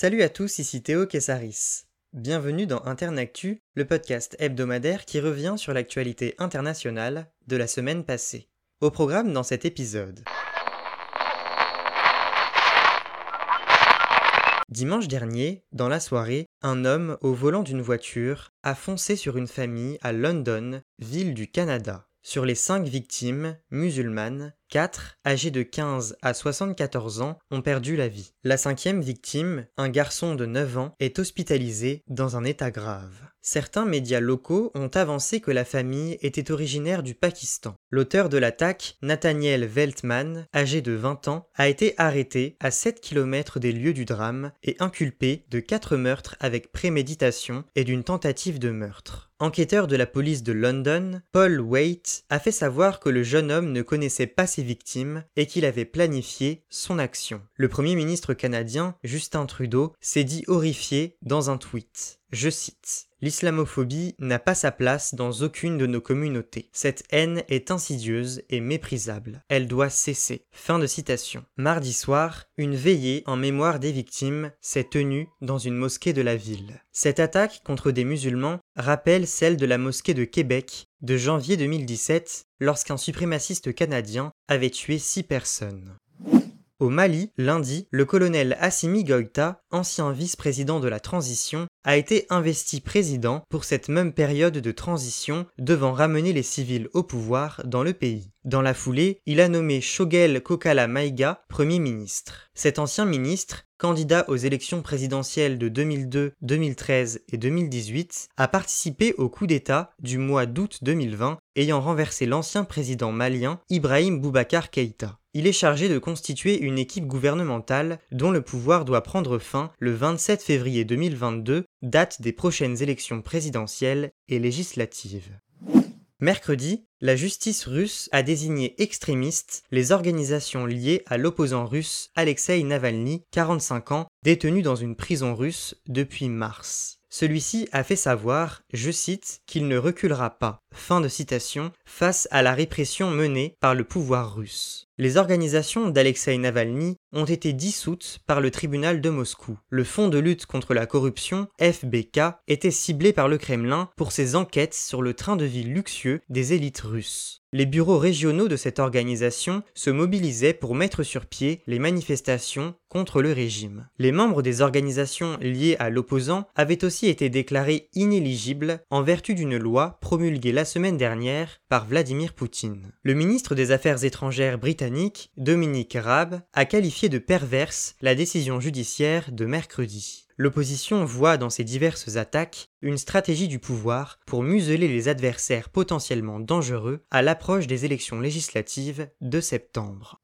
Salut à tous, ici Théo Kessaris. Bienvenue dans Internactu, le podcast hebdomadaire qui revient sur l'actualité internationale de la semaine passée. Au programme dans cet épisode. Dimanche dernier, dans la soirée, un homme au volant d'une voiture a foncé sur une famille à London, ville du Canada. Sur les cinq victimes musulmanes, 4, âgés de 15 à 74 ans, ont perdu la vie. La cinquième victime, un garçon de 9 ans, est hospitalisé dans un état grave. Certains médias locaux ont avancé que la famille était originaire du Pakistan. L'auteur de l'attaque, Nathaniel Veltman, âgé de 20 ans, a été arrêté à 7 km des lieux du drame et inculpé de 4 meurtres avec préméditation et d'une tentative de meurtre. Enquêteur de la police de London, Paul Waite a fait savoir que le jeune homme ne connaissait pas ses victimes et qu'il avait planifié son action. Le premier ministre canadien, Justin Trudeau, s'est dit horrifié dans un tweet. Je cite L'islamophobie n'a pas sa place dans aucune de nos communautés. Cette haine est insidieuse et méprisable. Elle doit cesser. Fin de citation. Mardi soir, une veillée en mémoire des victimes s'est tenue dans une mosquée de la ville. Cette attaque contre des musulmans rappelle celle de la mosquée de Québec de janvier 2017 lorsqu'un suprémaciste canadien avait tué six personnes. Au Mali, lundi, le colonel Assimi Goïta, ancien vice-président de la transition, a été investi président pour cette même période de transition devant ramener les civils au pouvoir dans le pays. Dans la foulée, il a nommé Shogel Kokala Maïga Premier ministre. Cet ancien ministre, candidat aux élections présidentielles de 2002, 2013 et 2018, a participé au coup d'État du mois d'août 2020 ayant renversé l'ancien président malien Ibrahim Boubacar Keïta. Il est chargé de constituer une équipe gouvernementale dont le pouvoir doit prendre fin le 27 février 2022, date des prochaines élections présidentielles et législatives. Mercredi, la justice russe a désigné extrémistes les organisations liées à l'opposant russe Alexei Navalny, 45 ans, détenu dans une prison russe depuis mars. Celui-ci a fait savoir, je cite, qu'il ne reculera pas, face à la répression menée par le pouvoir russe. Les organisations d'Alexei Navalny ont été dissoutes par le tribunal de Moscou. Le Fonds de lutte contre la corruption, FBK, était ciblé par le Kremlin pour ses enquêtes sur le train de vie luxueux des élites russes. Les bureaux régionaux de cette organisation se mobilisaient pour mettre sur pied les manifestations contre le régime. Les membres des organisations liées à l'opposant avaient aussi été déclarés inéligibles en vertu d'une loi promulguée la semaine dernière par Vladimir Poutine. Le ministre des Affaires étrangères britannique, Dominique Raab, a qualifié de perverse la décision judiciaire de mercredi. L'opposition voit dans ces diverses attaques une stratégie du pouvoir pour museler les adversaires potentiellement dangereux à l'approche des élections législatives de septembre.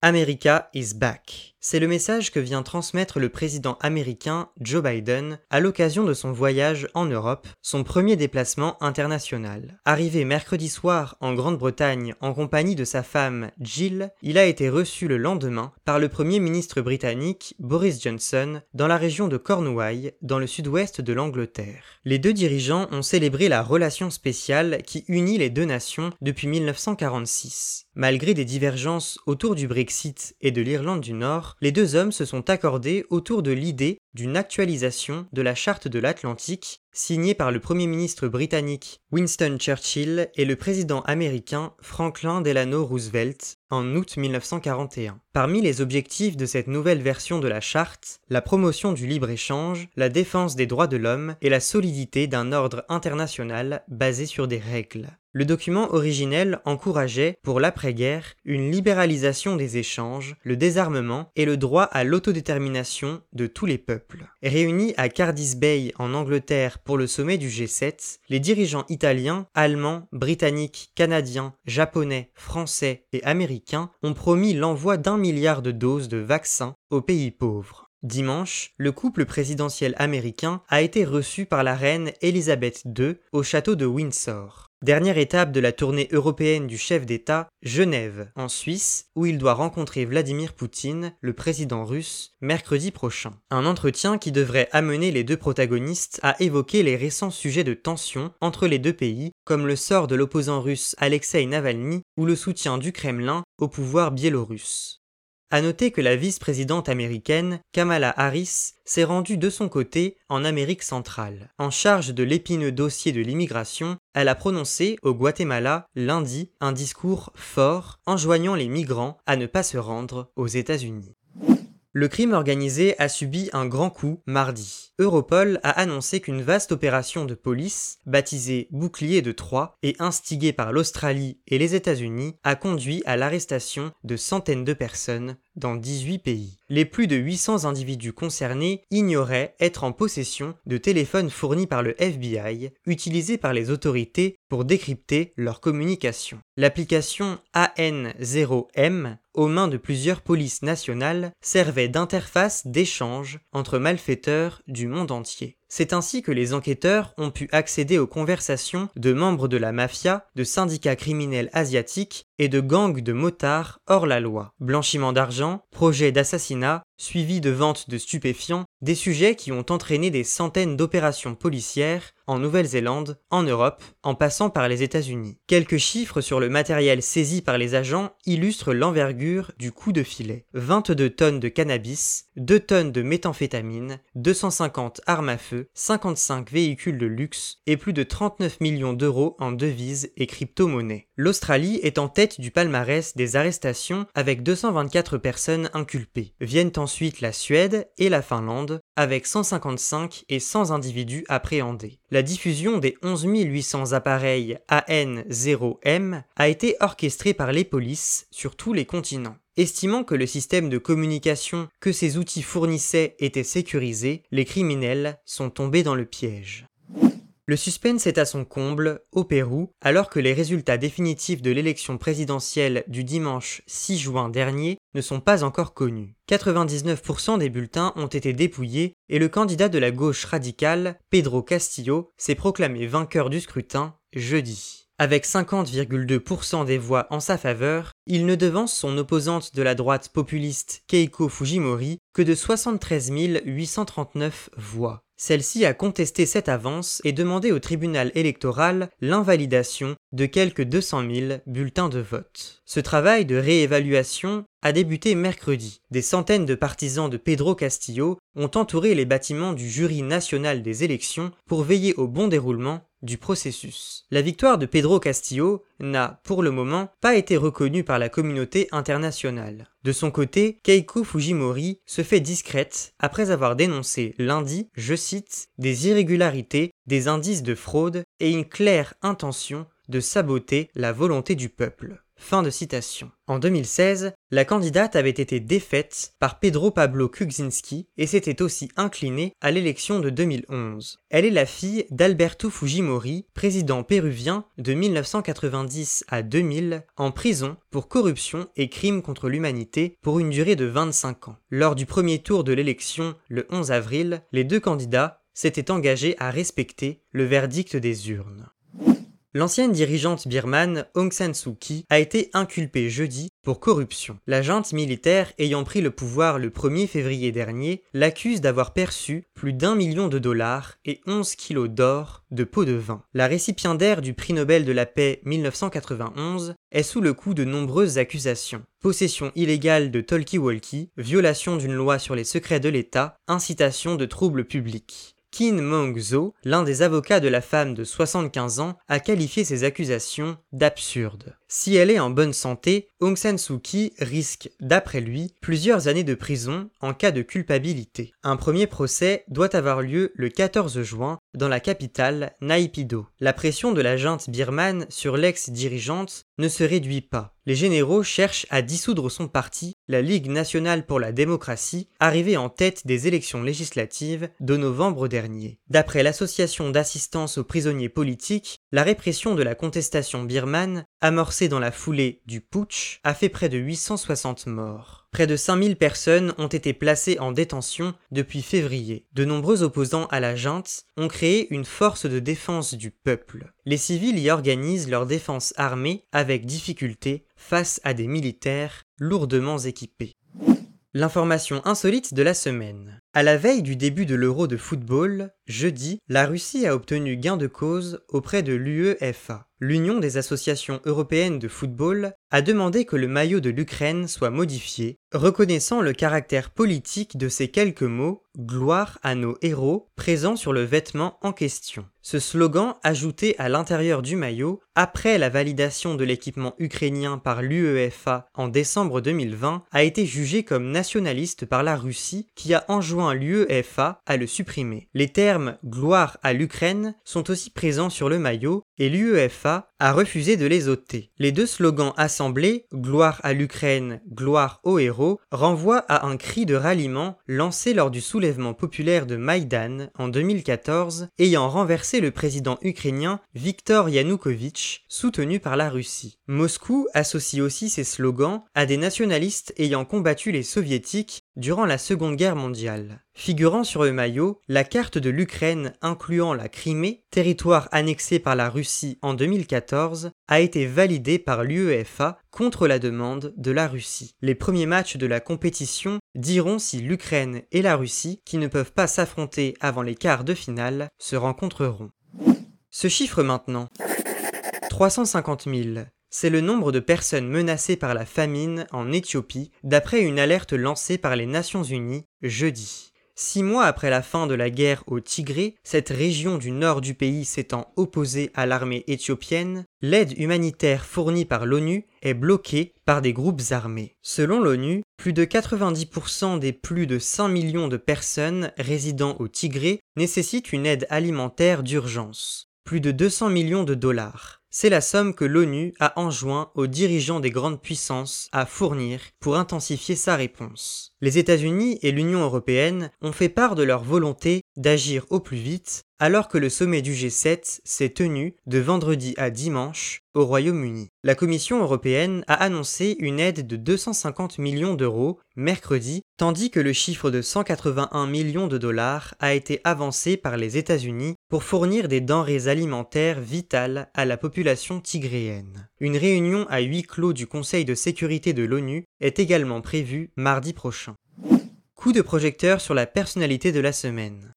America is back. C'est le message que vient transmettre le président américain Joe Biden à l'occasion de son voyage en Europe, son premier déplacement international. Arrivé mercredi soir en Grande-Bretagne en compagnie de sa femme Jill, il a été reçu le lendemain par le premier ministre britannique Boris Johnson dans la région de Cornouailles, dans le sud-ouest de l'Angleterre. Les deux dirigeants ont célébré la relation spéciale qui unit les deux nations depuis 1946. Malgré des divergences autour du Brexit et de l'Irlande du Nord, les deux hommes se sont accordés autour de l'idée d'une actualisation de la charte de l'Atlantique signée par le Premier ministre britannique Winston Churchill et le président américain Franklin Delano Roosevelt en août 1941. Parmi les objectifs de cette nouvelle version de la charte, la promotion du libre-échange, la défense des droits de l'homme et la solidité d'un ordre international basé sur des règles. Le document originel encourageait, pour l'après-guerre, une libéralisation des échanges, le désarmement et le droit à l'autodétermination de tous les peuples. Réunis à Cardiff Bay en Angleterre pour le sommet du G7, les dirigeants italiens, allemands, britanniques, canadiens, japonais, français et américains ont promis l'envoi d'un milliard de doses de vaccins aux pays pauvres. Dimanche, le couple présidentiel américain a été reçu par la reine Elisabeth II au château de Windsor. Dernière étape de la tournée européenne du chef d'État, Genève, en Suisse, où il doit rencontrer Vladimir Poutine, le président russe, mercredi prochain. Un entretien qui devrait amener les deux protagonistes à évoquer les récents sujets de tension entre les deux pays, comme le sort de l'opposant russe Alexei Navalny ou le soutien du Kremlin au pouvoir biélorusse. À noter que la vice-présidente américaine, Kamala Harris, s'est rendue de son côté en Amérique centrale. En charge de l'épineux dossier de l'immigration, elle a prononcé au Guatemala lundi un discours fort enjoignant les migrants à ne pas se rendre aux États-Unis. Le crime organisé a subi un grand coup mardi. Europol a annoncé qu'une vaste opération de police, baptisée Bouclier de Troie et instigée par l'Australie et les États-Unis, a conduit à l'arrestation de centaines de personnes dans 18 pays. Les plus de 800 individus concernés ignoraient être en possession de téléphones fournis par le FBI, utilisés par les autorités pour décrypter leurs communications. L'application AN0M, aux mains de plusieurs polices nationales, servait d'interface d'échange entre malfaiteurs du monde entier. C'est ainsi que les enquêteurs ont pu accéder aux conversations de membres de la mafia, de syndicats criminels asiatiques et de gangs de motards hors la loi. Blanchiment d'argent, projets d'assassinat, suivi de vente de stupéfiants, des sujets qui ont entraîné des centaines d'opérations policières en Nouvelle-Zélande, en Europe, en passant par les États-Unis. Quelques chiffres sur le matériel saisi par les agents illustrent l'envergure du coup de filet. 22 tonnes de cannabis, 2 tonnes de méthamphétamine, 250 armes à feu, 55 véhicules de luxe et plus de 39 millions d'euros en devises et crypto-monnaies. L'Australie est en tête du palmarès des arrestations avec 224 personnes inculpées. Viennent ensuite la Suède et la Finlande avec 155 et 100 individus appréhendés. La diffusion des 11 800 appareils AN0M a été orchestrée par les polices sur tous les continents. Estimant que le système de communication que ces outils fournissaient était sécurisé, les criminels sont tombés dans le piège. Le suspense est à son comble au Pérou alors que les résultats définitifs de l'élection présidentielle du dimanche 6 juin dernier ne sont pas encore connus. 99% des bulletins ont été dépouillés et le candidat de la gauche radicale, Pedro Castillo, s'est proclamé vainqueur du scrutin jeudi. Avec 50,2% des voix en sa faveur, il ne devance son opposante de la droite populiste Keiko Fujimori que de 73 839 voix. Celle-ci a contesté cette avance et demandé au tribunal électoral l'invalidation de quelques 200 000 bulletins de vote. Ce travail de réévaluation a débuté mercredi. Des centaines de partisans de Pedro Castillo ont entouré les bâtiments du jury national des élections pour veiller au bon déroulement du processus. La victoire de Pedro Castillo n'a, pour le moment, pas été reconnue par la communauté internationale. De son côté, Keiko Fujimori se fait discrète après avoir dénoncé lundi, je cite, des irrégularités, des indices de fraude et une claire intention de saboter la volonté du peuple. En 2016, la candidate avait été défaite par Pedro Pablo Kuczynski et s'était aussi inclinée à l'élection de 2011. Elle est la fille d'Alberto Fujimori, président péruvien de 1990 à 2000, en prison pour corruption et crimes contre l'humanité pour une durée de 25 ans. Lors du premier tour de l'élection, le 11 avril, les deux candidats s'étaient engagés à respecter le verdict des urnes. L'ancienne dirigeante birmane Aung San Suu Kyi a été inculpée jeudi pour corruption. La junte militaire ayant pris le pouvoir le 1er février dernier l'accuse d'avoir perçu plus d'un million de dollars et 11 kilos d'or de pots de vin. La récipiendaire du prix Nobel de la paix 1991 est sous le coup de nombreuses accusations. Possession illégale de talkie-walkie, violation d'une loi sur les secrets de l'État, incitation de troubles publics. Kin Mong-zo, l'un des avocats de la femme de 75 ans, a qualifié ces accusations d'absurdes. Si elle est en bonne santé, Aung San Suu Kyi risque, d'après lui, plusieurs années de prison en cas de culpabilité. Un premier procès doit avoir lieu le 14 juin dans la capitale, Naypyidaw. La pression de la junte birmane sur l'ex-dirigeante ne se réduit pas. Les généraux cherchent à dissoudre son parti, la Ligue nationale pour la démocratie, arrivée en tête des élections législatives de novembre dernier. D'après l'association d'assistance aux prisonniers politiques, la répression de la contestation birmane, amorcée dans la foulée du putsch, a fait près de 860 morts. Près de 5000 personnes ont été placées en détention depuis février. De nombreux opposants à la junte ont créé une force de défense du peuple. Les civils y organisent leur défense armée avec difficulté face à des militaires lourdement équipés. L'information insolite de la semaine. À la veille du début de l'Euro de football, jeudi, la Russie a obtenu gain de cause auprès de l'UEFA l'Union des associations européennes de football a demandé que le maillot de l'Ukraine soit modifié, reconnaissant le caractère politique de ces quelques mots Gloire à nos héros présents sur le vêtement en question. Ce slogan, ajouté à l'intérieur du maillot, après la validation de l'équipement ukrainien par l'UEFA en décembre 2020, a été jugé comme nationaliste par la Russie qui a enjoint l'UEFA à le supprimer. Les termes gloire à l'Ukraine sont aussi présents sur le maillot et l'UEFA a refusé de les ôter. Les deux slogans assemblés, Gloire à l'Ukraine, Gloire aux héros, renvoient à un cri de ralliement lancé lors du soulèvement populaire de Maïdan en 2014, ayant renversé le président ukrainien Viktor Yanukovych, soutenu par la Russie. Moscou associe aussi ces slogans à des nationalistes ayant combattu les soviétiques durant la Seconde Guerre mondiale. Figurant sur le maillot, la carte de l'Ukraine incluant la Crimée, territoire annexé par la Russie en 2014, a été validée par l'UEFA contre la demande de la Russie. Les premiers matchs de la compétition diront si l'Ukraine et la Russie, qui ne peuvent pas s'affronter avant les quarts de finale, se rencontreront. Ce chiffre maintenant. 350 000. C'est le nombre de personnes menacées par la famine en Éthiopie, d'après une alerte lancée par les Nations Unies jeudi. Six mois après la fin de la guerre au Tigré, cette région du nord du pays s'étant opposée à l'armée éthiopienne, l'aide humanitaire fournie par l'ONU est bloquée par des groupes armés. Selon l'ONU, plus de 90% des plus de 5 millions de personnes résidant au Tigré nécessitent une aide alimentaire d'urgence. Plus de 200 millions de dollars. C'est la somme que l'ONU a enjoint aux dirigeants des grandes puissances à fournir pour intensifier sa réponse. Les États-Unis et l'Union européenne ont fait part de leur volonté d'agir au plus vite alors que le sommet du G7 s'est tenu de vendredi à dimanche au Royaume-Uni. La Commission européenne a annoncé une aide de 250 millions d'euros mercredi, tandis que le chiffre de 181 millions de dollars a été avancé par les États-Unis pour fournir des denrées alimentaires vitales à la population tigréenne. Une réunion à huis clos du Conseil de sécurité de l'ONU est également prévue mardi prochain. Coup de projecteur sur la personnalité de la semaine.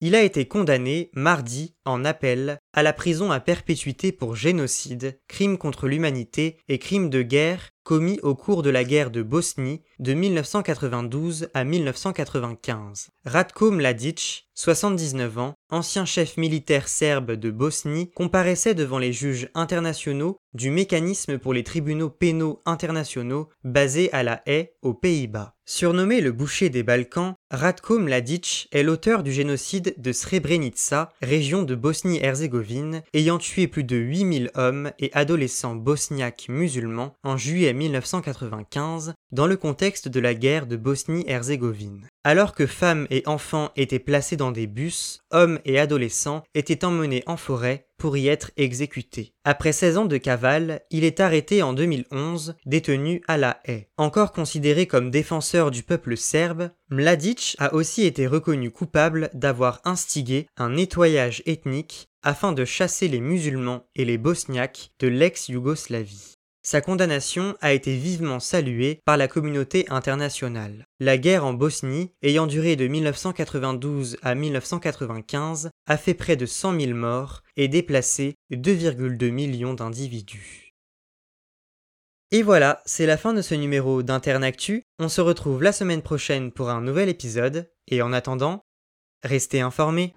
Il a été condamné mardi en appel à la prison à perpétuité pour génocide, crime contre l'humanité et crime de guerre commis au cours de la guerre de Bosnie de 1992 à 1995. Ratko Mladic, 79 ans, ancien chef militaire serbe de Bosnie, comparaissait devant les juges internationaux du mécanisme pour les tribunaux pénaux internationaux basé à La Haye, aux Pays-Bas. Surnommé le boucher des Balkans, Ratko Mladic est l'auteur du génocide de Srebrenica, région de Bosnie-Herzégovine, ayant tué plus de 8000 hommes et adolescents bosniaques musulmans en juillet 1995 dans le contexte de la guerre de Bosnie-Herzégovine. Alors que femmes et enfants étaient placés dans des bus, hommes et adolescents étaient emmenés en forêt pour y être exécutés. Après 16 ans de cavale, il est arrêté en 2011, détenu à la haie. Encore considéré comme défenseur du peuple serbe, Mladic a aussi été reconnu coupable d'avoir instigé un nettoyage ethnique afin de chasser les musulmans et les bosniaques de l'ex-Yougoslavie. Sa condamnation a été vivement saluée par la communauté internationale. La guerre en Bosnie, ayant duré de 1992 à 1995, a fait près de 100 000 morts et déplacé 2,2 millions d'individus. Et voilà, c'est la fin de ce numéro d'Internactu. On se retrouve la semaine prochaine pour un nouvel épisode, et en attendant, restez informés.